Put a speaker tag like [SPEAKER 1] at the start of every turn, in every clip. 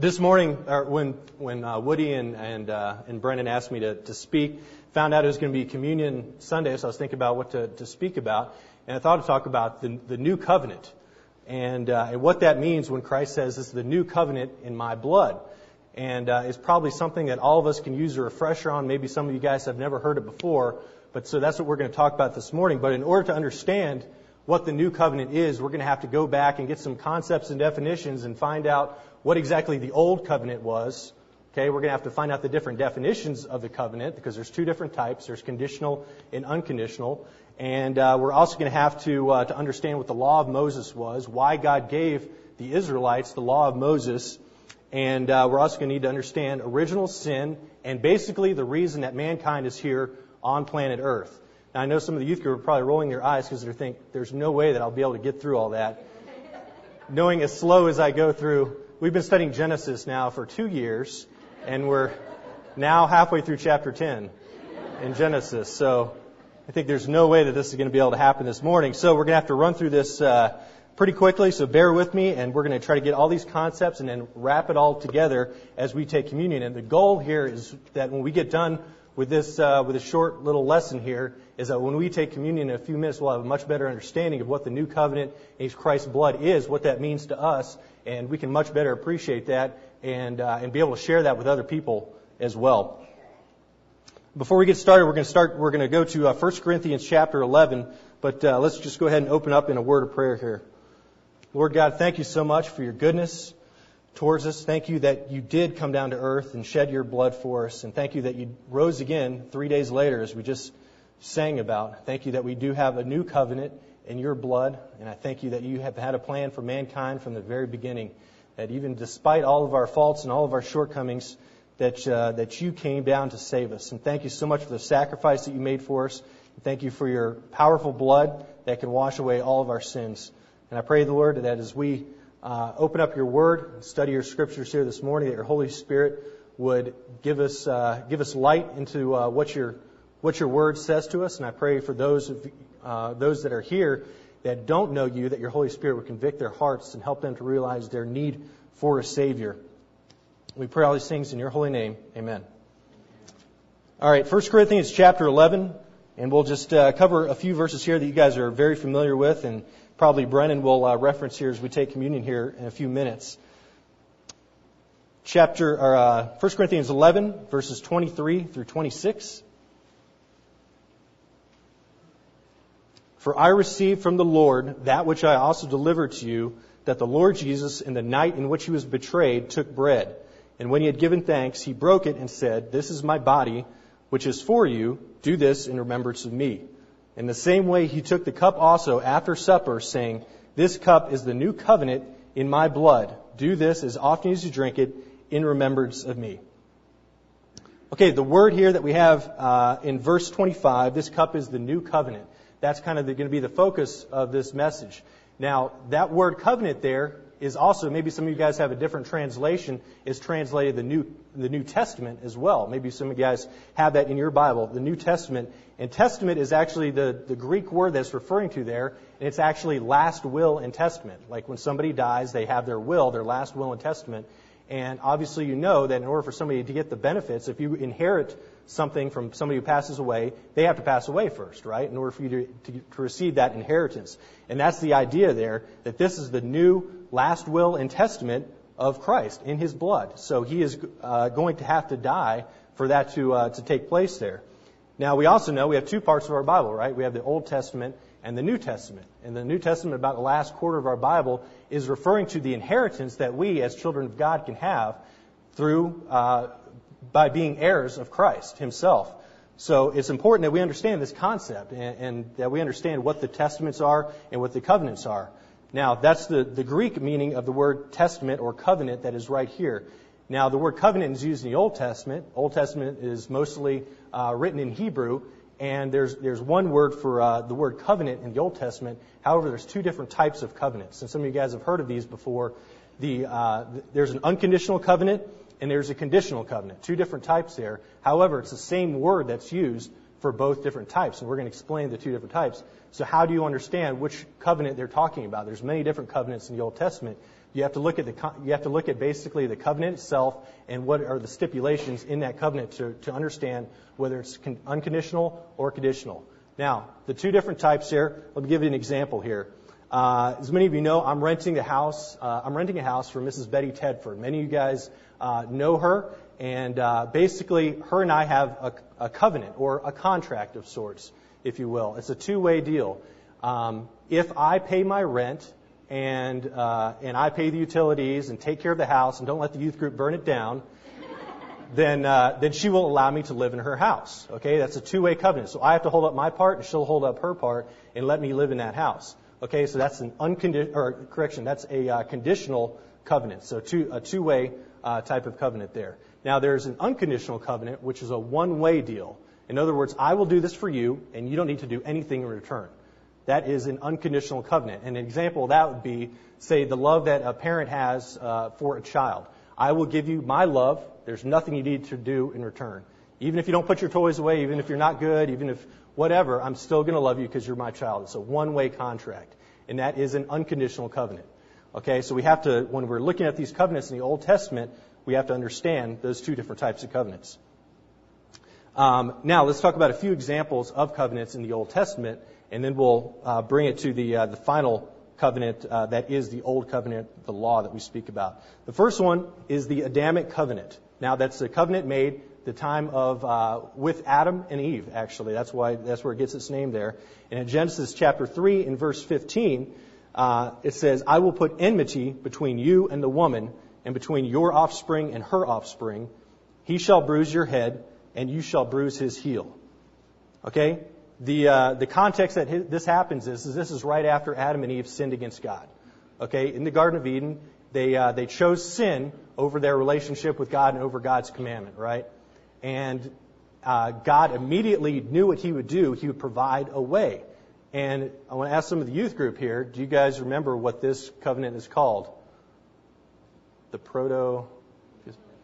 [SPEAKER 1] This morning, or when when uh, Woody and and uh, and Brendan asked me to to speak, found out it was going to be Communion Sunday, so I was thinking about what to to speak about, and I thought to talk about the the new covenant, and uh, and what that means when Christ says this is the new covenant in my blood, and uh, it's probably something that all of us can use a refresher on. Maybe some of you guys have never heard it before, but so that's what we're going to talk about this morning. But in order to understand what the new covenant is, we're going to have to go back and get some concepts and definitions and find out what exactly the old covenant was. Okay, we're going to have to find out the different definitions of the covenant because there's two different types. There's conditional and unconditional. And uh, we're also going to have to uh, to understand what the law of Moses was, why God gave the Israelites the law of Moses, and uh, we're also going to need to understand original sin and basically the reason that mankind is here on planet Earth. I know some of the youth group are probably rolling their eyes because they think there's no way that I'll be able to get through all that. Knowing as slow as I go through We've been studying Genesis now for two years, and we're now halfway through chapter 10 in Genesis. So I think there's no way that this is going to be able to happen this morning. So we're going to have to run through this uh, pretty quickly. So bear with me, and we're going to try to get all these concepts and then wrap it all together as we take communion. And the goal here is that when we get done with this uh, with a short little lesson here is that when we take communion in a few minutes, we'll have a much better understanding of what the new covenant in Christ's blood is, what that means to us, and we can much better appreciate that and, uh, and be able to share that with other people as well. Before we get started, we're going to start, we're going to go to uh, 1 Corinthians chapter 11, but uh, let's just go ahead and open up in a word of prayer here. Lord God, thank you so much for your goodness towards us. Thank you that you did come down to earth and shed your blood for us. And thank you that you rose again three days later, as we just sang about. Thank you that we do have a new covenant in your blood. And I thank you that you have had a plan for mankind from the very beginning. That even despite all of our faults and all of our shortcomings, that, uh, that you came down to save us. And thank you so much for the sacrifice that you made for us. And thank you for your powerful blood that can wash away all of our sins. And I pray, the Lord, that as we uh, open up your word study your scriptures here this morning, that your Holy Spirit would give us, uh, give us light into uh, what your what your word says to us. And I pray for those of, uh, those that are here that don't know you, that your Holy Spirit would convict their hearts and help them to realize their need for a Savior. We pray all these things in your holy name. Amen. All right, 1 Corinthians chapter 11, and we'll just uh, cover a few verses here that you guys are very familiar with, and probably Brennan will uh, reference here as we take communion here in a few minutes. Chapter, or, uh, 1 Corinthians 11, verses 23 through 26. For I received from the Lord that which I also delivered to you, that the Lord Jesus, in the night in which he was betrayed, took bread. And when he had given thanks, he broke it and said, This is my body, which is for you. Do this in remembrance of me. In the same way, he took the cup also after supper, saying, This cup is the new covenant in my blood. Do this as often as you drink it in remembrance of me. Okay, the word here that we have uh, in verse 25, this cup is the new covenant. That's kind of going to be the focus of this message. Now, that word covenant there is also, maybe some of you guys have a different translation, is translated the New, the New Testament as well. Maybe some of you guys have that in your Bible, the New Testament. And testament is actually the, the Greek word that's referring to there, and it's actually last will and testament. Like when somebody dies, they have their will, their last will and testament. And obviously you know that in order for somebody to get the benefits, if you inherit something from somebody who passes away, they have to pass away first, right? In order for you to, to, to receive that inheritance. And that's the idea there, that this is the new last will and testament of Christ in his blood. So he is uh, going to have to die for that to, uh, to take place there. Now, we also know we have two parts of our Bible, right? We have the Old Testament and the New Testament. And the New Testament, about the last quarter of our Bible, is referring to the inheritance that we, as children of God, can have through uh, by being heirs of Christ himself. So it's important that we understand this concept and, and, that we understand what the testaments are and what the covenants are. Now, that's the, the Greek meaning of the word testament or covenant that is right here. Now, the word covenant is used in the Old Testament. Old Testament is mostly uh, written in Hebrew, and there's, there's one word for uh, the word covenant in the Old Testament. However, there's two different types of covenants. And some of you guys have heard of these before. The, uh, there's an unconditional covenant and there's a conditional covenant. Two different types there. However, it's the same word that's used for both different types, and we're going to explain the two different types. So how do you understand which covenant they're talking about? There's many different covenants in the Old Testament. You have to look at the you have to look at basically the covenant itself and what are the stipulations in that covenant to, to understand whether it's con- unconditional or conditional. Now, the two different types here. Let me give you an example here. Uh, as many of you know, I'm renting a house. Uh, I'm renting a house for Mrs. Betty Tedford. Many of you guys uh, know her, and uh, basically, her and I have a, a, covenant or a contract of sorts, if you will. It's a two-way deal. Um, if I pay my rent and uh, and I pay the utilities and take care of the house and don't let the youth group burn it down, then uh, then she will allow me to live in her house. Okay, that's a two-way covenant. So I have to hold up my part, and she'll hold up her part and let me live in that house. Okay, so that's an unconditional, or correction, that's a uh, conditional covenant. So two, a two-way uh, type of covenant there. Now there's an unconditional covenant, which is a one-way deal. In other words, I will do this for you, and you don't need to do anything in return. That is an unconditional covenant. And an example of that would be, say, the love that a parent has uh, for a child. I will give you my love. There's nothing you need to do in return. Even if you don't put your toys away, even if you're not good, even if whatever, I'm still going to love you because you're my child. It's a one-way contract, and that is an unconditional covenant. Okay, so we have to, when we're looking at these covenants in the Old Testament, we have to understand those two different types of covenants. Um, now, let's talk about a few examples of covenants in the Old Testament, and then we'll uh, bring it to the uh, the final covenant uh, that is the Old Covenant, the law that we speak about. The first one is the Adamic covenant. Now, that's the covenant made the time of uh, with Adam and Eve. Actually, that's why that's where it gets its name there. And in Genesis chapter three, in verse 15, uh, it says, "I will put enmity between you and the woman, and between your offspring and her offspring. He shall bruise your head, and you shall bruise his heel." Okay. The uh, the context that his, this happens is, is this is right after Adam and Eve sinned against God. Okay, in the Garden of Eden, they uh, they chose sin over their relationship with God and over God's commandment, right? And uh, God immediately knew what He would do. He would provide a way. And I want to ask some of the youth group here do you guys remember what this covenant is called? The proto.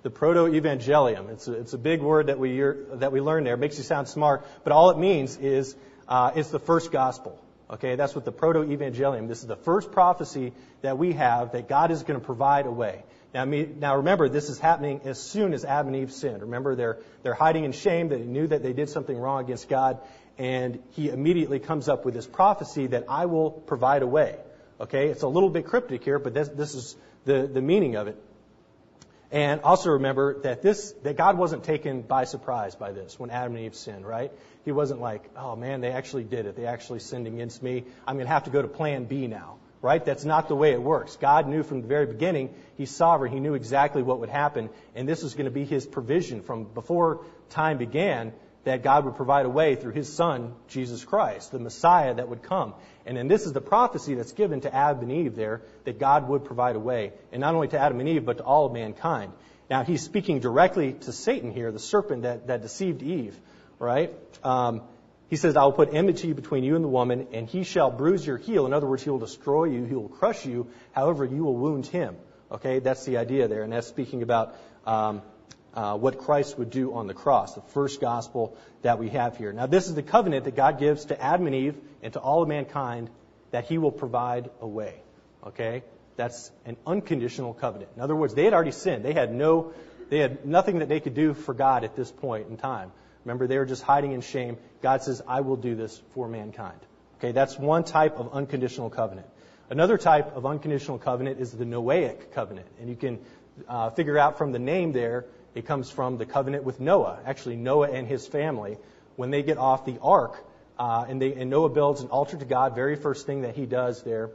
[SPEAKER 1] The proto-evangelium. It's a, it's a big word that we that we learn there. It makes you sound smart, but all it means is uh, it's the first gospel. Okay, that's what the proto-evangelium. This is the first prophecy that we have that God is going to provide a way. Now, now remember, this is happening as soon as Adam and Eve sinned. Remember, they're, they're hiding in shame. They knew that they did something wrong against God. And he immediately comes up with this prophecy that I will provide a way. Okay? It's a little bit cryptic here, but this, this is the, the meaning of it. And also remember that this, that God wasn't taken by surprise by this when Adam and Eve sinned, right? He wasn't like, oh man, they actually did it. They actually sinned against me. I'm going to have to go to plan B now right? That's not the way it works. God knew from the very beginning, He's sovereign. He knew exactly what would happen, and this was going to be His provision from before time began that God would provide a way through His Son, Jesus Christ, the Messiah that would come. And then this is the prophecy that's given to Adam and Eve there, that God would provide a way. And not only to Adam and Eve, but to all of mankind. Now, he's speaking directly to Satan here, the serpent that, that deceived Eve, right? Um, he says, I will put enmity between you and the woman, and he shall bruise your heel. In other words, he will destroy you, he will crush you. However, you will wound him. Okay, that's the idea there. And that's speaking about um, uh, what Christ would do on the cross, the first gospel that we have here. Now, this is the covenant that God gives to Adam and Eve and to all of mankind that he will provide a way. Okay? That's an unconditional covenant. In other words, they had already sinned. They had no, they had nothing that they could do for God at this point in time. Remember, they were just hiding in shame. God says, I will do this for mankind. Okay, that's one type of unconditional covenant. Another type of unconditional covenant is the Noahic covenant. And you can uh, figure out from the name there, it comes from the covenant with Noah. Actually, Noah and his family, when they get off the ark, uh, and, they, and Noah builds an altar to God, very first thing that he does there.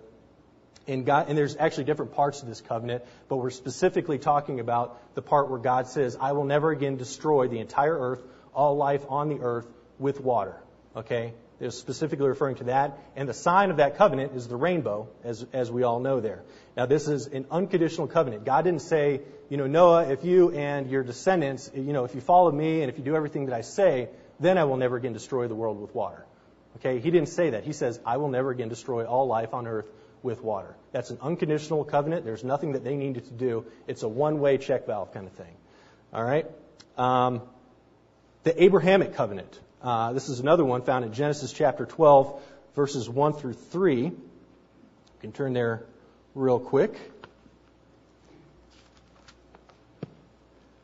[SPEAKER 1] And, God, and there's actually different parts of this covenant, but we're specifically talking about the part where God says, I will never again destroy the entire earth all life on the earth with water. Okay? They're specifically referring to that. And the sign of that covenant is the rainbow, as, as we all know there. Now, this is an unconditional covenant. God didn't say, you know, Noah, if you and your descendants, you know, if you follow me and if you do everything that I say, then I will never again destroy the world with water. Okay? He didn't say that. He says, I will never again destroy all life on earth with water. That's an unconditional covenant. There's nothing that they needed to do. It's a one way check valve kind of thing. All right? Um, the Abrahamic covenant. Uh, this is another one found in Genesis chapter 12, verses 1 through 3. You can turn there real quick.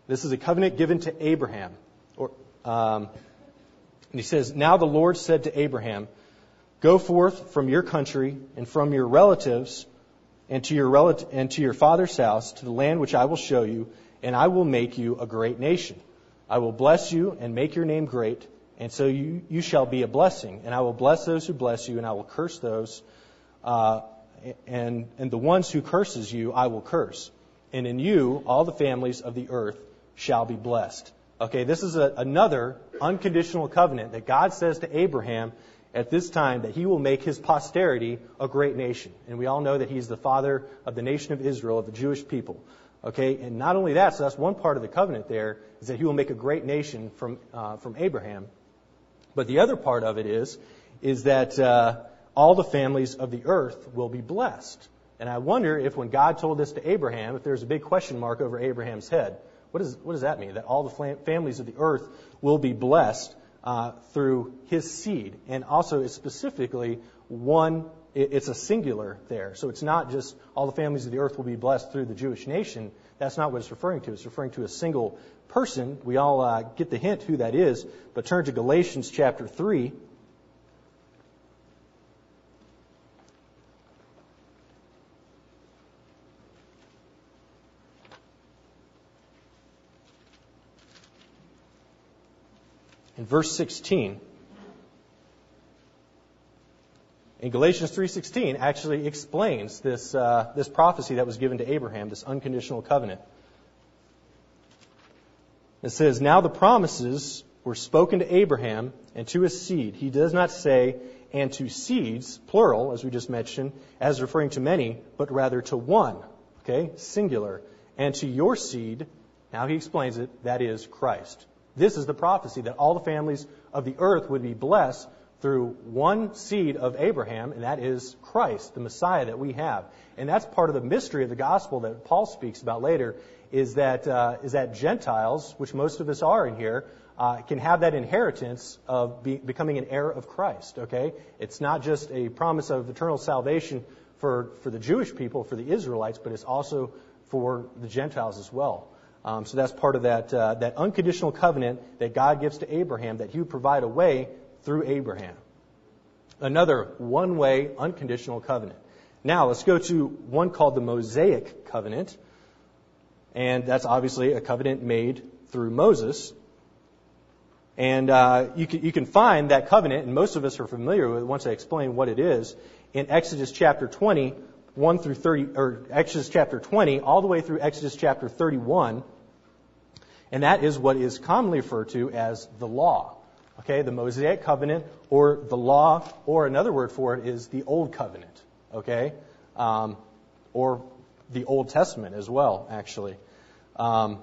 [SPEAKER 1] This is a covenant given to Abraham. Or, um, and he says, Now the Lord said to Abraham, Go forth from your country and from your relatives and to your, and to your father's house to the land which I will show you, and I will make you a great nation. I will bless you and make your name great and so you, you shall be a blessing. And I will bless those who bless you, and I will curse those, uh, and and the ones who curses you I will curse. And in you all the families of the earth shall be blessed. Okay, this is a, another unconditional covenant that God says to Abraham at this time that he will make his posterity a great nation. And we all know that he's the father of the nation of Israel, of the Jewish people. Okay, and not only that, so that's one part of the covenant there, is that he will make a great nation from, uh, from Abraham. But the other part of it is, is that uh, all the families of the earth will be blessed. And I wonder if when God told this to Abraham, if there's a big question mark over Abraham's head, what, is, what does that mean? That all the families of the earth will be blessed uh, through his seed. And also, it's specifically one, it's a singular there. So it's not just all the families of the earth will be blessed through the Jewish nation. That's not what it's referring to. It's referring to a single person. We all uh, get the hint who that is. But turn to Galatians chapter 3. in verse 16. In Galatians 3:16 actually explains this uh, this prophecy that was given to Abraham, this unconditional covenant. It says, "Now the promises were spoken to Abraham and to his seed." He does not say and to seeds, plural, as we just mentioned, as referring to many, but rather to one, okay, singular, and to your seed. Now he explains it. That is Christ. This is the prophecy that all the families of the earth would be blessed through one seed of Abraham, and that is Christ, the Messiah that we have. And that's part of the mystery of the gospel that Paul speaks about later, is that, uh, is that Gentiles, which most of us are in here, uh, can have that inheritance of be, becoming an heir of Christ. Okay, it's not just a promise of eternal salvation for for the Jewish people, for the Israelites, but it's also for the Gentiles as well. Um, so that's part of that, uh, that unconditional covenant that God gives to Abraham, that he would provide a way through Abraham. Another one way unconditional covenant. Now let's go to one called the Mosaic covenant. And that's obviously a covenant made through Moses. And uh, you, can, you can find that covenant, and most of us are familiar with it once I explain what it is, in Exodus chapter 20, 1 through 30, or Exodus chapter 20, all the way through Exodus chapter 31 and that is what is commonly referred to as the law. Okay, the Mosaic covenant, or the law, or another word for it is the Old Covenant. Okay, um, or the Old Testament as well, actually. Um,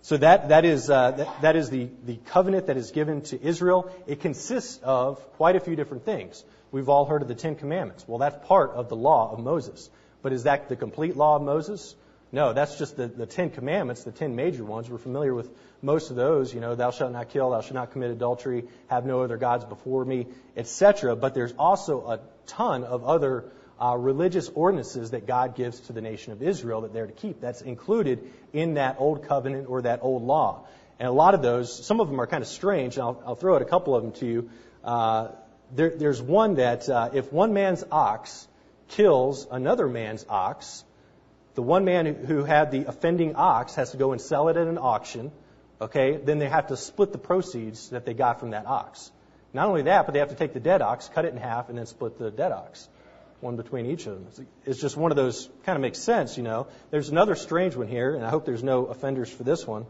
[SPEAKER 1] so that that is uh, that, that is the the covenant that is given to Israel. It consists of quite a few different things. We've all heard of the Ten Commandments. Well, that's part of the law of Moses. But is that the complete law of Moses? No, that's just the, the Ten Commandments, the ten major ones. We're familiar with most of those. You know, thou shalt not kill, thou shalt not commit adultery, have no other gods before me, etc. But there's also a ton of other uh, religious ordinances that God gives to the nation of Israel that they're to keep. That's included in that old covenant or that old law. And a lot of those, some of them are kind of strange, and I'll, I'll throw out a couple of them to you. Uh, there, there's one that uh, if one man's ox kills another man's ox, the one man who had the offending ox has to go and sell it at an auction. Okay, then they have to split the proceeds that they got from that ox. Not only that, but they have to take the dead ox, cut it in half, and then split the dead ox, one between each of them. It's just one of those kind of makes sense, you know. There's another strange one here, and I hope there's no offenders for this one.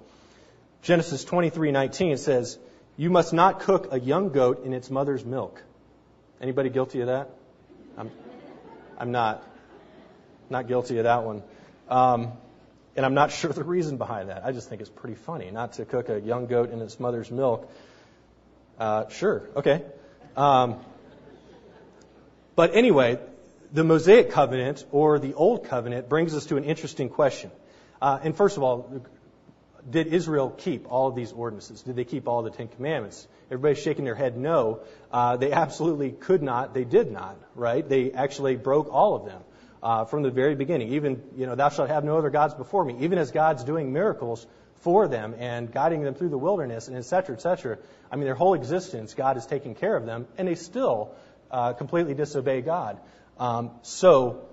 [SPEAKER 1] Genesis 23:19 says, "You must not cook a young goat in its mother's milk." Anybody guilty of that? I'm, I'm not. Not guilty of that one. Um, and I'm not sure the reason behind that. I just think it's pretty funny not to cook a young goat in its mother's milk. Uh, sure, okay. Um, but anyway, the Mosaic covenant or the Old covenant brings us to an interesting question. Uh, and first of all, did Israel keep all of these ordinances? Did they keep all the Ten Commandments? Everybody's shaking their head no. Uh, they absolutely could not. They did not, right? They actually broke all of them. Uh, from the very beginning. Even, you know, thou shalt have no other gods before me. Even as God's doing miracles for them and guiding them through the wilderness and et cetera, et cetera. I mean, their whole existence, God is taking care of them, and they still uh, completely disobey God. Um, so,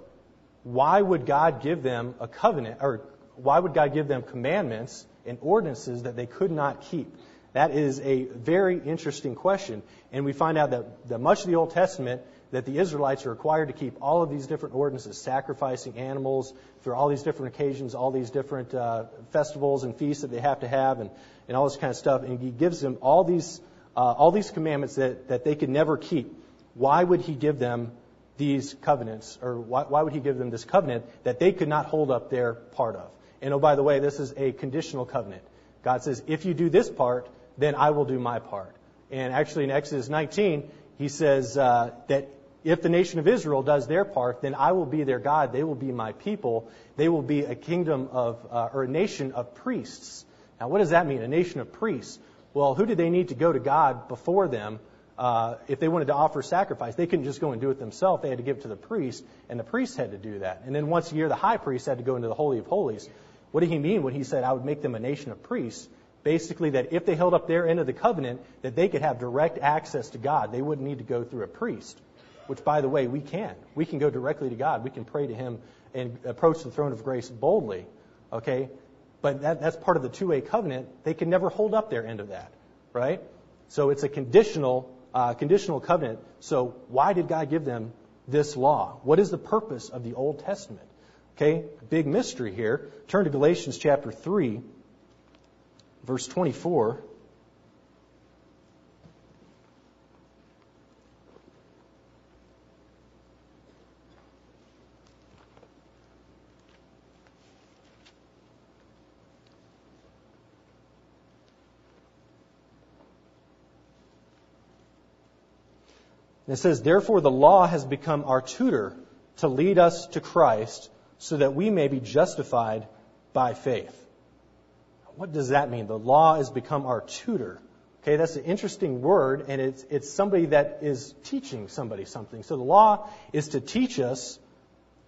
[SPEAKER 1] why would God give them a covenant, or why would God give them commandments and ordinances that they could not keep? That is a very interesting question. And we find out that, that much of the Old Testament, that the Israelites are required to keep all of these different ordinances, sacrificing animals for all these different occasions, all these different uh, festivals and feasts that they have to have, and, and all this kind of stuff. And He gives them all these, uh, all these commandments that, that they could never keep. Why would He give them these covenants, or why, why would He give them this covenant that they could not hold up their part of? And oh, by the way, this is a conditional covenant. God says, if you do this part, then I will do my part. And actually, in Exodus 19, he says uh, that if the nation of Israel does their part, then I will be their God. They will be my people. They will be a kingdom of, uh, or a nation of priests. Now, what does that mean? A nation of priests. Well, who did they need to go to God before them uh, if they wanted to offer sacrifice? They couldn't just go and do it themselves. They had to give it to the priest, and the priest had to do that. And then once a year, the high priest had to go into the Holy of Holies. What did he mean when he said, I would make them a nation of priests? Basically, that if they held up their end of the covenant, that they could have direct access to God. They wouldn't need to go through a priest, which, by the way, we can. We can go directly to God. We can pray to Him and approach the throne of grace boldly. Okay? But that, that's part of the two-way covenant. They can never hold up their end of that, right? So it's a conditional, uh, conditional covenant. So why did God give them this law? What is the purpose of the Old Testament? Okay, big mystery here. Turn to Galatians chapter 3, verse 24. It says, Therefore the law has become our tutor to lead us to Christ so that we may be justified by faith. What does that mean? The law has become our tutor. Okay, that's an interesting word, and it's, it's somebody that is teaching somebody something. So the law is to teach us,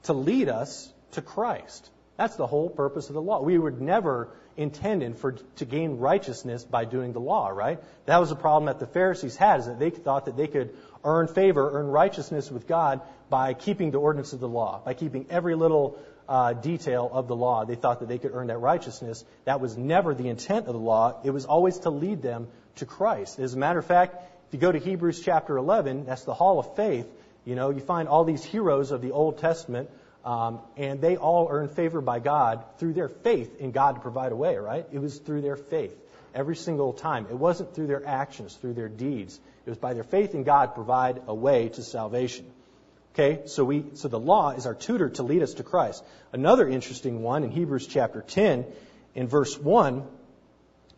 [SPEAKER 1] to lead us to Christ. That's the whole purpose of the law. We were never intended for to gain righteousness by doing the law, right? That was the problem that the Pharisees had, is that they thought that they could earn favor, earn righteousness with God by keeping the ordinance of the law, by keeping every little uh, detail of the law. They thought that they could earn that righteousness. That was never the intent of the law. It was always to lead them to Christ. As a matter of fact, if you go to Hebrews chapter 11, that's the hall of faith. You know, you find all these heroes of the Old Testament, um, and they all earn favor by God through their faith in God to provide a way, right? It was through their faith every single time. It wasn't through their actions, through their deeds. It was by their faith in God provide a way to salvation. Okay, so we so the law is our tutor to lead us to Christ. Another interesting one in Hebrews chapter 10 in verse 1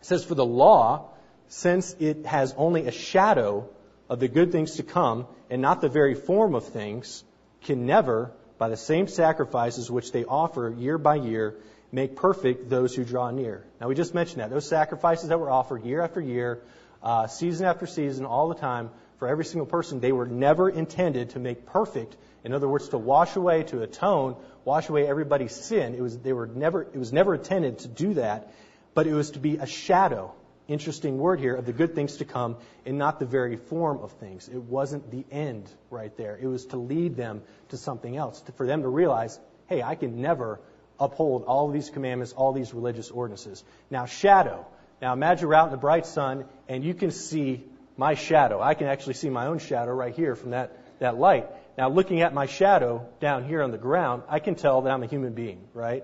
[SPEAKER 1] says for the law since it has only a shadow of the good things to come and not the very form of things can never by the same sacrifices which they offer year by year make perfect those who draw near. Now we just mentioned that those sacrifices that were offered year after year, uh, season after season, all the time for every single person, they were never intended to make perfect. In other words, to wash away, to atone, wash away everybody's sin. It was, they were never, it was never intended to do that, but it was to be a shadow, interesting word here, of the good things to come and not the very form of things. It wasn't the end right there. It was to lead them to something else, to, for them to realize, hey, I can never uphold all these commandments, all these religious ordinances. Now, shadow. Now, imagine we're out in the bright sun and you can see my shadow. I can actually see my own shadow right here from that, that light. Now, looking at my shadow down here on the ground, I can tell that I'm a human being, right?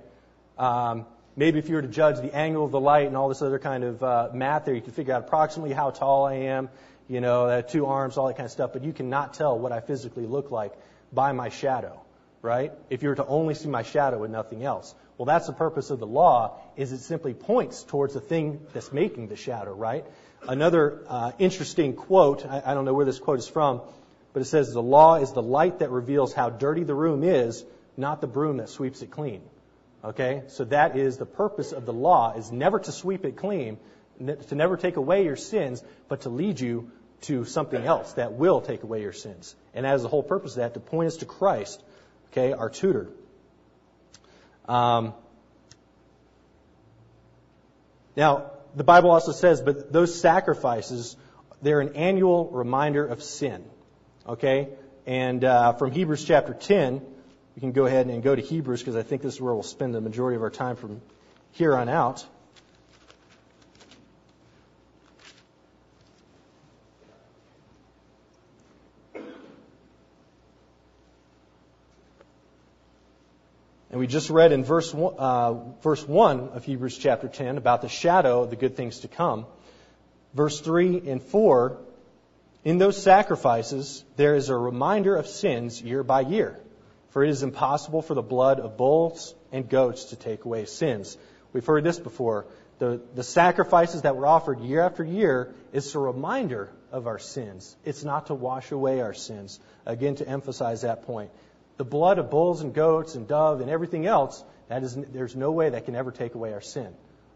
[SPEAKER 1] Um, maybe if you were to judge the angle of the light and all this other kind of uh, math there, you can figure out approximately how tall I am, you know, two arms, all that kind of stuff, but you cannot tell what I physically look like by my shadow, right? If you were to only see my shadow and nothing else. Well, that's the purpose of the law, is it simply points towards the thing that's making the shadow, right? Another uh, interesting quote, I, I don't know where this quote is from, but it says, The law is the light that reveals how dirty the room is, not the broom that sweeps it clean. Okay? So that is the purpose of the law, is never to sweep it clean, to never take away your sins, but to lead you to something else that will take away your sins. And that is the whole purpose of that, to point us to Christ. Okay, our tutor. Um, now, the Bible also says, but those sacrifices, they're an annual reminder of sin. Okay? And uh, from Hebrews chapter 10, we can go ahead and go to Hebrews because I think this is where we'll spend the majority of our time from here on out. And we just read in verse uh, verse 1 of Hebrews chapter 10 about the shadow of the good things to come. Verse 3 and 4 In those sacrifices, there is a reminder of sins year by year. For it is impossible for the blood of bulls and goats to take away sins. We've heard this before. The, the sacrifices that were offered year after year is a reminder of our sins. It's not to wash away our sins. Again, to emphasize that point the blood of bulls and goats and dove and everything else, that is, there's no way that can ever take away our sin.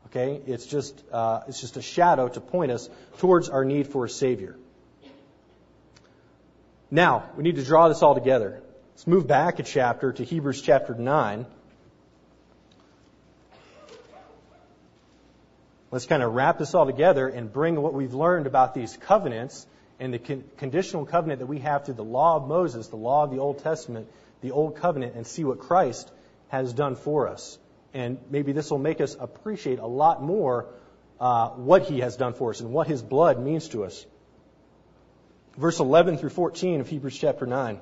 [SPEAKER 1] Okay? It's just, uh, it's just a shadow to point us towards our need for a Savior. Now, we need to draw this all together. Let's move back a chapter to Hebrews chapter 9. Let's kind of wrap this all together and bring what we've learned about these covenants and the con- conditional covenant that we have through the law of Moses, the law of the Old Testament, the Old Covenant and see what Christ has done for us. And maybe this will make us appreciate a lot more uh, what He has done for us and what His blood means to us. Verse 11 through 14 of Hebrews chapter 9.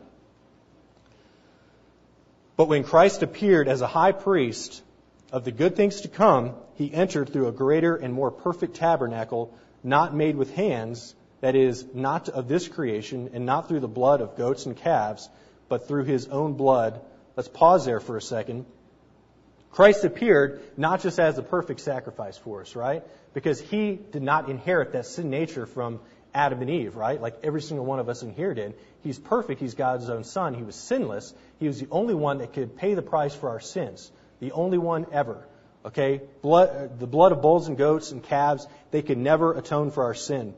[SPEAKER 1] But when Christ appeared as a high priest of the good things to come, he entered through a greater and more perfect tabernacle, not made with hands, that is, not of this creation, and not through the blood of goats and calves but through his own blood. Let's pause there for a second. Christ appeared not just as a perfect sacrifice for us, right? Because he did not inherit that sin nature from Adam and Eve, right? Like every single one of us in here did. He's perfect. He's God's own son. He was sinless. He was the only one that could pay the price for our sins. The only one ever. Okay? Blood, uh, the blood of bulls and goats and calves, they could never atone for our sin.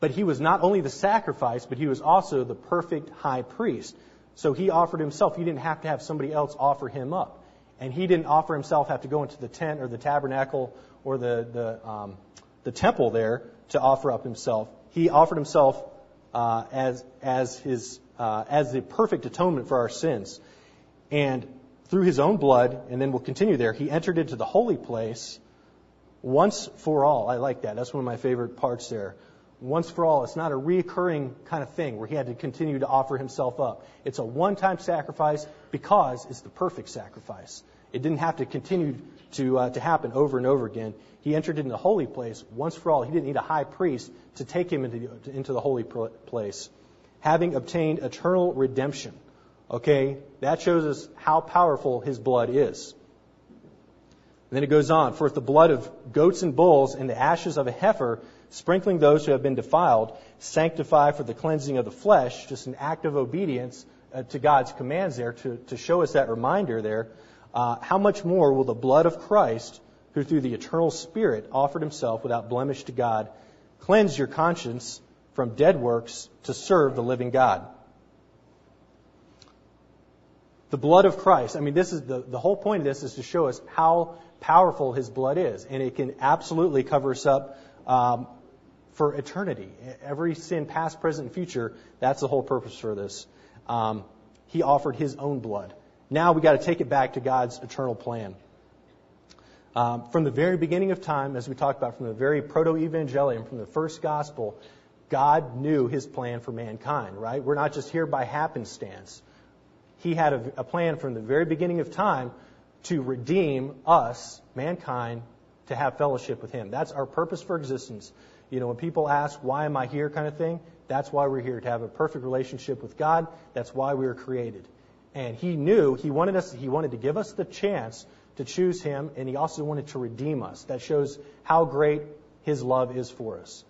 [SPEAKER 1] But he was not only the sacrifice, but he was also the perfect high priest. So he offered himself. He didn't have to have somebody else offer him up. And he didn't offer himself, have to go into the tent or the tabernacle or the, the, um, the temple there to offer up himself. He offered himself uh, as, as, his, uh, as the perfect atonement for our sins. And through his own blood, and then we'll continue there, he entered into the holy place once for all. I like that. That's one of my favorite parts there once for all. It's not a reoccurring kind of thing where he had to continue to offer himself up. It's a one time sacrifice because it's the perfect sacrifice. It didn't have to continue to, uh, to happen over and over again. He entered into the holy place once for all. He didn't need a high priest to take him into the, into the holy place. Having obtained eternal redemption. Okay? That shows us how powerful his blood is. And then it goes on, for if the blood of goats and bulls and the ashes of a heifer sprinkling those who have been defiled, sanctify for the cleansing of the flesh, just an act of obedience uh, to God's commands there to, to show us that reminder there. Uh, how much more will the blood of Christ, who through the eternal Spirit offered himself without blemish to God, cleanse your conscience from dead works to serve the living God? The blood of Christ. I mean, this is the, the whole point of this is to show us how powerful his blood is. And it can absolutely cover us up um, for eternity. Every sin, past, present, and future, that's the whole purpose for this. Um, he offered his own blood. Now we got to take it back to God's eternal plan. Um, from the very beginning of time, as we talked about, from the very proto-evangelium, from the first gospel, God knew his plan for mankind, right? We're not just here by happenstance. He had a, a plan from the very beginning of time to redeem us, mankind, to have fellowship with him. That's our purpose for existence. You know, when people ask, why am I here kind of thing, that's why we're here, to have a perfect relationship with God. That's why we were created. And he knew, he wanted us, he wanted to give us the chance to choose him, and he also wanted to redeem us. That shows how great his love is for us.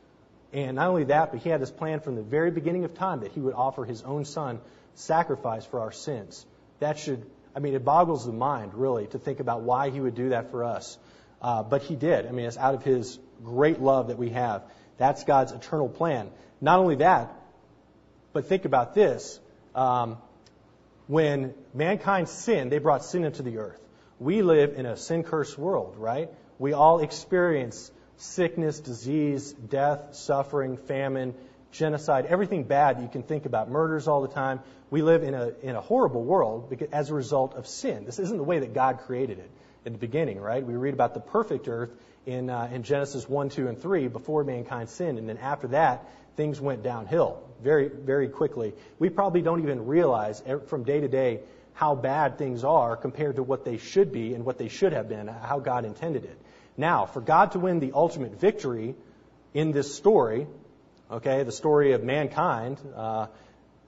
[SPEAKER 1] And not only that, but he had this plan from the very beginning of time that he would offer his own son sacrifice for our sins. That should, I mean, it boggles the mind, really, to think about why he would do that for us. Uh, but he did. I mean, it's out of his great love that we have. That's God's eternal plan. Not only that, but think about this. Um, when mankind sinned, they brought sin into the earth. We live in a sin cursed world, right? We all experience sickness, disease, death, suffering, famine, genocide, everything bad you can think about, murders all the time. We live in a, in a horrible world as a result of sin. This isn't the way that God created it in the beginning, right? We read about the perfect earth in, uh, in Genesis 1, 2, and 3 before mankind sinned. And then after that, things went downhill very, very quickly. We probably don't even realize from day to day how bad things are compared to what they should be and what they should have been, how God intended it. Now, for God to win the ultimate victory in this story, okay, the story of mankind, uh,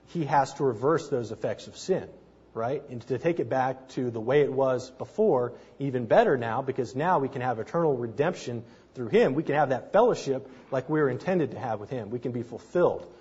[SPEAKER 1] he has to reverse those effects of sin, right? And to take it back to the way it was before, even better now, because now we can have eternal redemption through him. We can have that fellowship like we were intended to have with him. We can be fulfilled.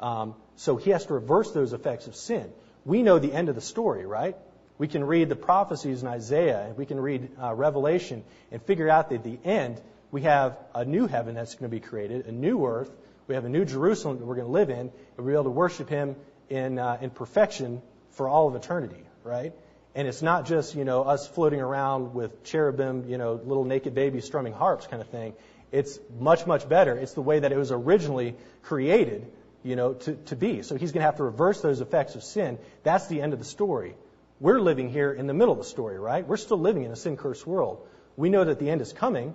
[SPEAKER 1] Um, so he has to reverse those effects of sin. We know the end of the story, right? We can read the prophecies in Isaiah, and we can read uh, Revelation, and figure out that at the end, we have a new heaven that's going to be created, a new earth. We have a new Jerusalem that we're going to live in, and we'll be able to worship Him in, uh, in perfection for all of eternity, right? And it's not just, you know, us floating around with cherubim, you know, little naked babies strumming harps kind of thing. It's much, much better. It's the way that it was originally created, you know, to, to be. So he's going to have to reverse those effects of sin. That's the end of the story. We're living here in the middle of the story, right? We're still living in a sin cursed world. We know that the end is coming,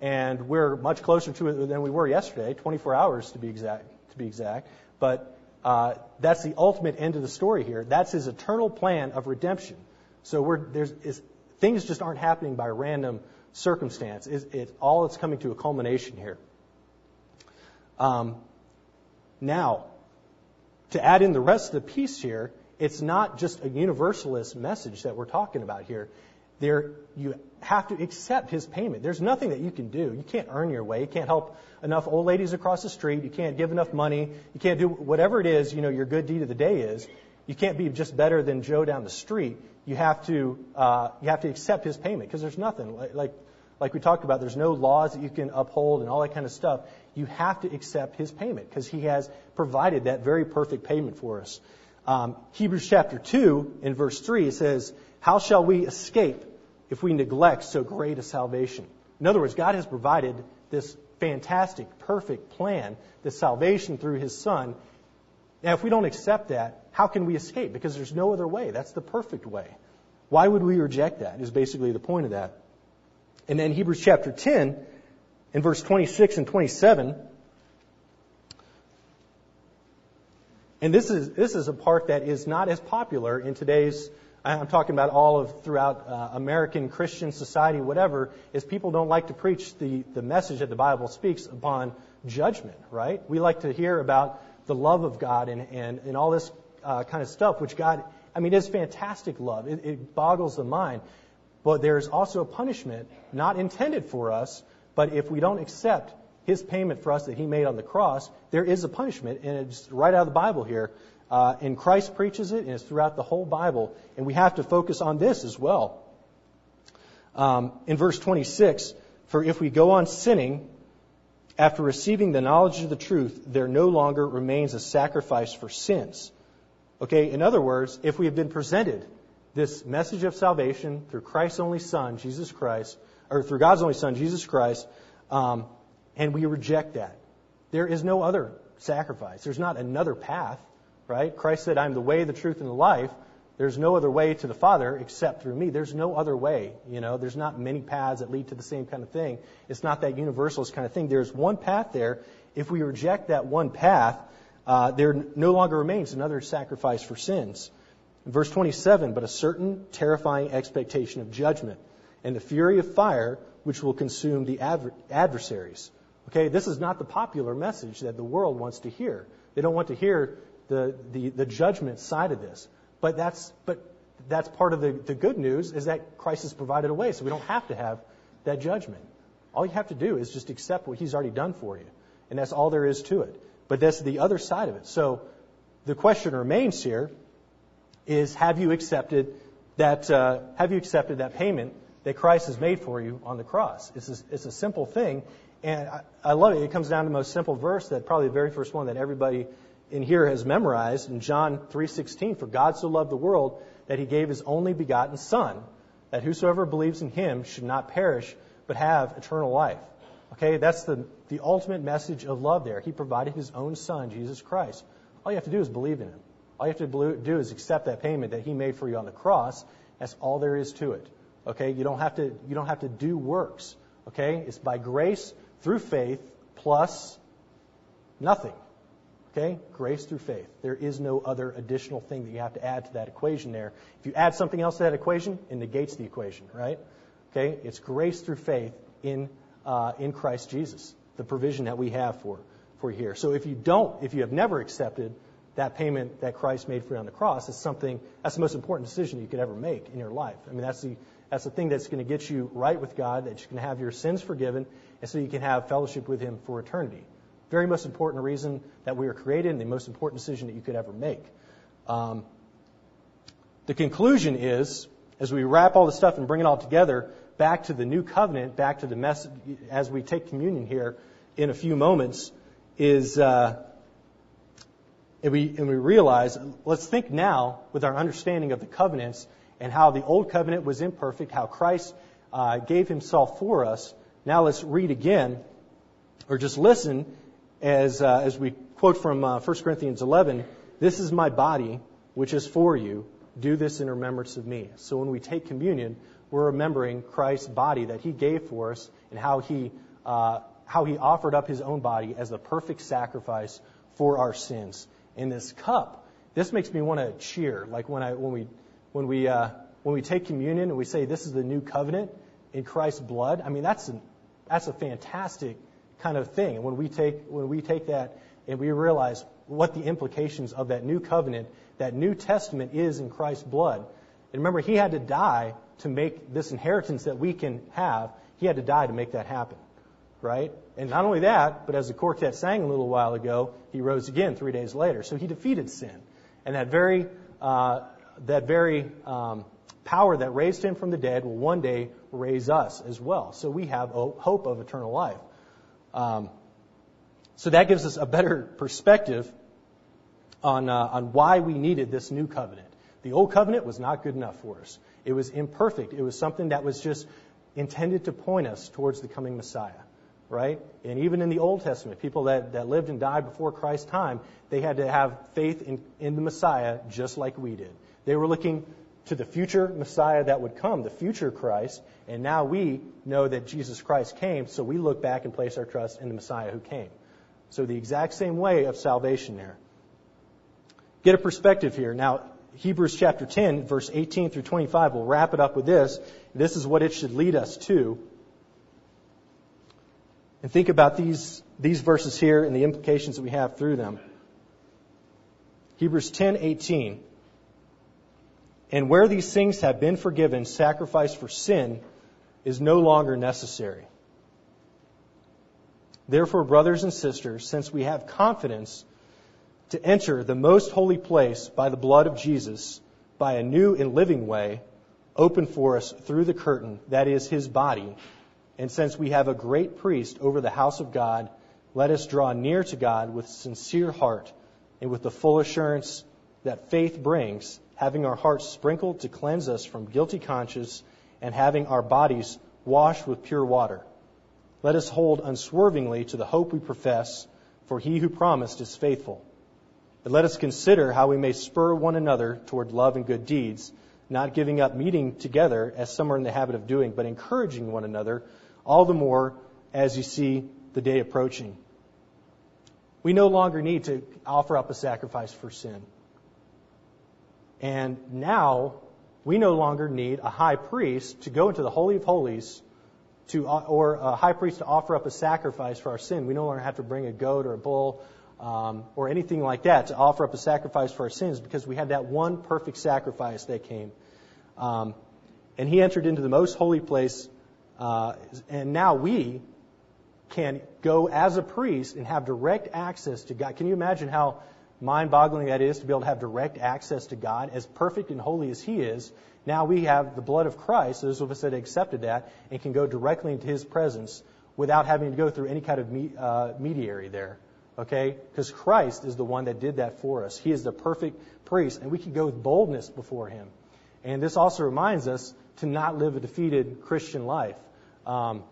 [SPEAKER 1] and we're much closer to it than we were yesterday, 24 hours to be exact. To be exact, but uh, that's the ultimate end of the story here. That's his eternal plan of redemption. So things just aren't happening by random circumstance. It's, it's all it's coming to a culmination here. Um, now, to add in the rest of the piece here, it's not just a universalist message that we're talking about here. There, you have to accept his payment. There's nothing that you can do. You can't earn your way. You can't help enough old ladies across the street. You can't give enough money. You can't do whatever it is, you know, your good deed of the day is. You can't be just better than Joe down the street. You have to, uh, you have to accept his payment because there's nothing like, like, we talked about. There's no laws that you can uphold and all that kind of stuff. You have to accept his payment because he has provided that very perfect payment for us. Um, Hebrews chapter 2 in verse 3 it says, How shall we escape if we neglect so great a salvation? In other words, God has provided this fantastic, perfect plan, this salvation through his Son. Now, if we don't accept that, how can we escape? Because there's no other way. That's the perfect way. Why would we reject that? Is basically the point of that. And then Hebrews chapter 10, in verse 26 and 27, And this is, this is a part that is not as popular in today's, I'm talking about all of throughout uh, American Christian society, whatever, is people don't like to preach the, the message that the Bible speaks upon judgment, right? We like to hear about the love of God and, and, and all this uh, kind of stuff, which God, I mean, is fantastic love. It, it boggles the mind. But there's also a punishment not intended for us, but if we don't accept his payment for us that he made on the cross, there is a punishment, and it's right out of the Bible here. Uh, and Christ preaches it, and it's throughout the whole Bible. And we have to focus on this as well. Um, in verse 26, for if we go on sinning, after receiving the knowledge of the truth, there no longer remains a sacrifice for sins. Okay, in other words, if we have been presented this message of salvation through Christ's only Son, Jesus Christ, or through God's only Son, Jesus Christ, um, and we reject that. There is no other sacrifice. There's not another path, right? Christ said, I'm the way, the truth, and the life. There's no other way to the Father except through me. There's no other way. You know, there's not many paths that lead to the same kind of thing. It's not that universalist kind of thing. There's one path there. If we reject that one path, uh, there no longer remains another sacrifice for sins. In verse 27, but a certain terrifying expectation of judgment and the fury of fire which will consume the adver- adversaries. Okay, this is not the popular message that the world wants to hear. They don't want to hear the, the, the judgment side of this. But that's, but that's part of the, the good news is that Christ has provided a way, so we don't have to have that judgment. All you have to do is just accept what He's already done for you. And that's all there is to it. But that's the other side of it. So the question remains here is have you accepted that, uh, have you accepted that payment that Christ has made for you on the cross? It's a, it's a simple thing. And I, I love it. It comes down to the most simple verse that probably the very first one that everybody in here has memorized in John 3:16, "For God so loved the world that he gave his only begotten Son, that whosoever believes in him should not perish, but have eternal life." Okay, that's the, the ultimate message of love there. He provided his own Son, Jesus Christ. All you have to do is believe in him. All you have to do is accept that payment that he made for you on the cross. That's all there is to it. Okay, you don't have to you don't have to do works. Okay, it's by grace through faith plus nothing. Okay? Grace through faith. There is no other additional thing that you have to add to that equation there. If you add something else to that equation, it negates the equation, right? Okay? It's grace through faith in, uh, in Christ Jesus, the provision that we have for, for here. So if you don't, if you have never accepted that payment that Christ made for you on the cross, it's something, that's the most important decision you could ever make in your life. I mean, that's the, that's the thing that's going to get you right with God, that you can have your sins forgiven, and so you can have fellowship with Him for eternity. Very most important reason that we were created and the most important decision that you could ever make. Um, the conclusion is, as we wrap all this stuff and bring it all together, back to the new covenant, back to the message, as we take communion here in a few moments, is, uh, and we, and we realize, let's think now with our understanding of the covenants and how the old covenant was imperfect, how Christ uh, gave himself for us. Now let's read again, or just listen as, uh, as we quote from uh, 1 Corinthians 11, this is my body, which is for you. Do this in remembrance of me. So when we take communion, we're remembering Christ's body that he gave for us and how he, uh, how he offered up his own body as the perfect sacrifice for our sins. In this cup, this makes me want to cheer. Like when, I, when, we, when, we, uh, when we take communion and we say this is the new covenant in Christ's blood, I mean, that's, an, that's a fantastic kind of thing. And when we take when we take that and we realize what the implications of that new covenant, that New Testament is in Christ's blood. And remember, he had to die to make this inheritance that we can have. He had to die to make that happen, right? And not only that, but as the quartet sang a little while ago, he rose again three days later. So he defeated sin, and that very uh, that very um, power that raised him from the dead will one day raise us as well. So we have hope of eternal life. Um, so that gives us a better perspective on, uh, on why we needed this new covenant. The old covenant was not good enough for us. It was imperfect. It was something that was just intended to point us towards the coming Messiah, right? And even in the Old Testament, people that, that lived and died before Christ's time, they had to have faith in, in the Messiah just like we did. They were looking to the future Messiah that would come, the future Christ. And now we know that Jesus Christ came, so we look back and place our trust in the Messiah who came. So the exact same way of salvation there. Get a perspective here. Now, Hebrews chapter 10, verse 18 through 25, we'll wrap it up with this. This is what it should lead us to. And think about these, these verses here and the implications that we have through them. Hebrews 10, 18. And where these things have been forgiven, sacrifice for sin is no longer necessary. Therefore, brothers and sisters, since we have confidence to enter the most holy place by the blood of Jesus, by a new and living way, open for us through the curtain, that is his body, and since we have a great priest over the house of God, let us draw near to God with sincere heart and with the full assurance that faith brings having our hearts sprinkled to cleanse us from guilty conscience, and having our bodies washed with pure water. Let us hold unswervingly to the hope we profess, for he who promised is faithful. But let us consider how we may spur one another toward love and good deeds, not giving up meeting together as some are in the habit of doing, but encouraging one another, all the more as you see the day approaching. We no longer need to offer up a sacrifice for sin. And now we no longer need a high priest to go into the Holy of Holies to, uh, or a high priest to offer up a sacrifice for our sin. We no longer have to bring a goat or a bull um, or anything like that to offer up a sacrifice for our sins because we had that one perfect sacrifice that came. Um, and he entered into the most holy place, uh, and now we can go as a priest and have direct access to God. Can you imagine how mind boggling that is to be able to have direct access to God, as perfect and holy as He is. Now we have the blood of Christ, those of us that accepted that, and can go directly into His presence without having to go through any kind of me, uh, mediary there. Okay? Because Christ is the one that did that for us. He is the perfect priest, and we can go with boldness before him. And this also reminds us to not live a defeated Christian life. Um,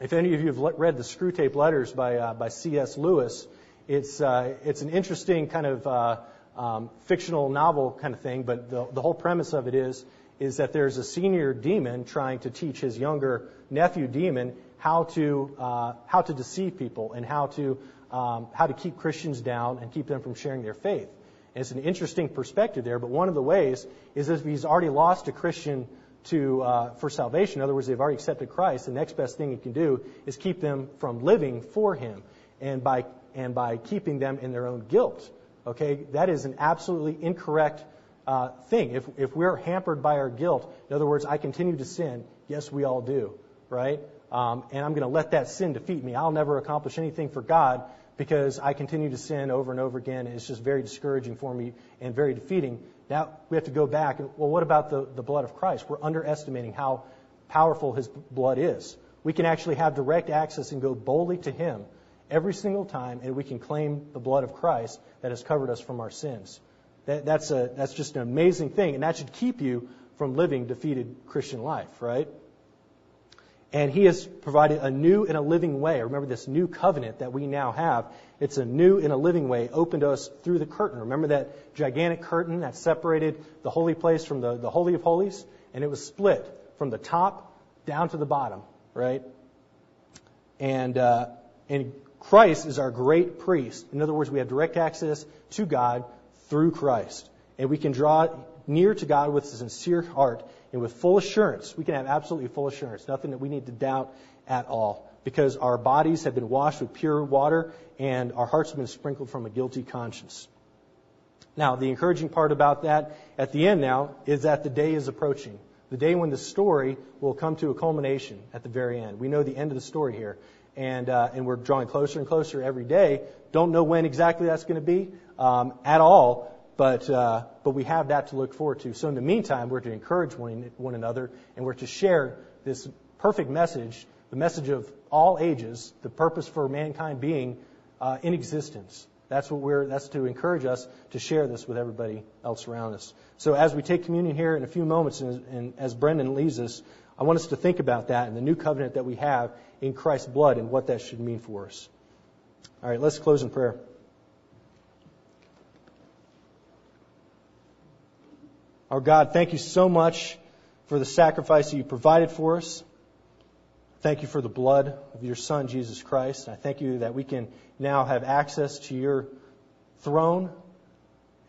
[SPEAKER 1] if any of you have read the Screwtape Letters by, uh, by C.S. Lewis, it's, uh, it's an interesting kind of uh, um, fictional novel kind of thing, but the, the whole premise of it is, is that there's a senior demon trying to teach his younger nephew demon how to, uh, how to deceive people and how to, um, how to keep Christians down and keep them from sharing their faith. And it's an interesting perspective there, but one of the ways is if he's already lost a Christian to, uh, for salvation, in other words, they've already accepted Christ, the next best thing he can do is keep them from living for him and by, and by keeping them in their own guilt. Okay? That is an absolutely incorrect uh, thing. If, if we're hampered by our guilt, in other words, I continue to sin, yes, we all do, right? Um, and I'm going to let that sin defeat me. I'll never accomplish anything for God because I continue to sin over and over again. It's just very discouraging for me and very defeating. Now we have to go back. Well, what about the, the blood of Christ? We're underestimating how powerful his blood is. We can actually have direct access and go boldly to him every single time, and we can claim the blood of Christ that has covered us from our sins. That, that's, a, that's just an amazing thing, and that should keep you from living defeated Christian life, right? And he has provided a new and a living way. Remember this new covenant that we now have. It's a new and a living way open to us through the curtain. Remember that gigantic curtain that separated the holy place from the, the Holy of Holies? And it was split from the top down to the bottom, right? And, uh, and Christ is our great priest. In other words, we have direct access to God through Christ. And we can draw near to God with a sincere heart and with full assurance. We can have absolutely full assurance, nothing that we need to doubt at all, because our bodies have been washed with pure water and our hearts have been sprinkled from a guilty conscience. Now, the encouraging part about that at the end now is that the day is approaching. The day when the story will come to a culmination at the very end. We know the end of the story here. And, uh, and we're drawing closer and closer every day. Don't know when exactly that's going to be um, at all, but, uh, but we have that to look forward to. So in the meantime, we're to encourage one, one another and we're to share this perfect message, the message of all ages, the purpose for mankind being uh, in existence. That's what we're, that's to encourage us to share this with everybody else around us. So as we take communion here in a few moments and, and as Brendan leads us, I want us to think about that and the new covenant that we have in Christ's blood and what that should mean for us. All right, let's close in prayer. Our God, thank you so much for the sacrifice that you provided for us. Thank you for the blood of your Son, Jesus Christ. I thank you that we can now have access to your throne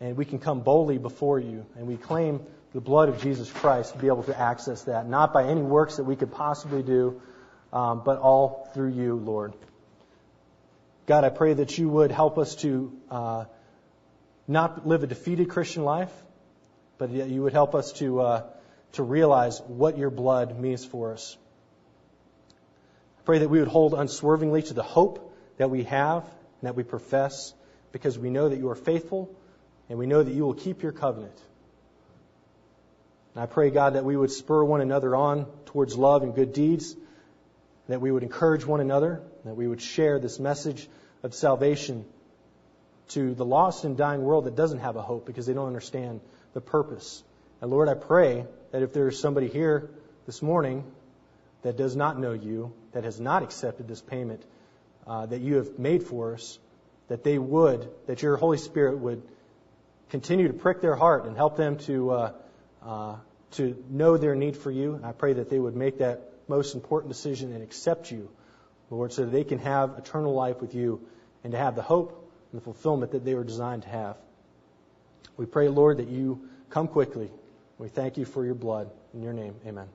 [SPEAKER 1] and we can come boldly before you and we claim the blood of Jesus Christ to be able to access that, not by any works that we could possibly do, um, but all through you, Lord. God, I pray that you would help us to uh, not live a defeated Christian life, but that you would help us to, uh, to realize what your blood means for us. I pray that we would hold unswervingly to the hope that we have and that we profess because we know that you are faithful and we know that you will keep your covenant. And I pray, God, that we would spur one another on towards love and good deeds, that we would encourage one another, that we would share this message of salvation to the lost and dying world that doesn't have a hope because they don't understand the purpose. And Lord, I pray that if there is somebody here this morning that does not know you, that has not accepted this payment uh, that you have made for us, that they would, that your Holy Spirit would continue to prick their heart and help them to uh, uh, to know their need for you. And I pray that they would make that most important decision and accept you, Lord, so that they can have eternal life with you and to have the hope and the fulfillment that they were designed to have. We pray, Lord, that you come quickly. We thank you for your blood. In your name, amen.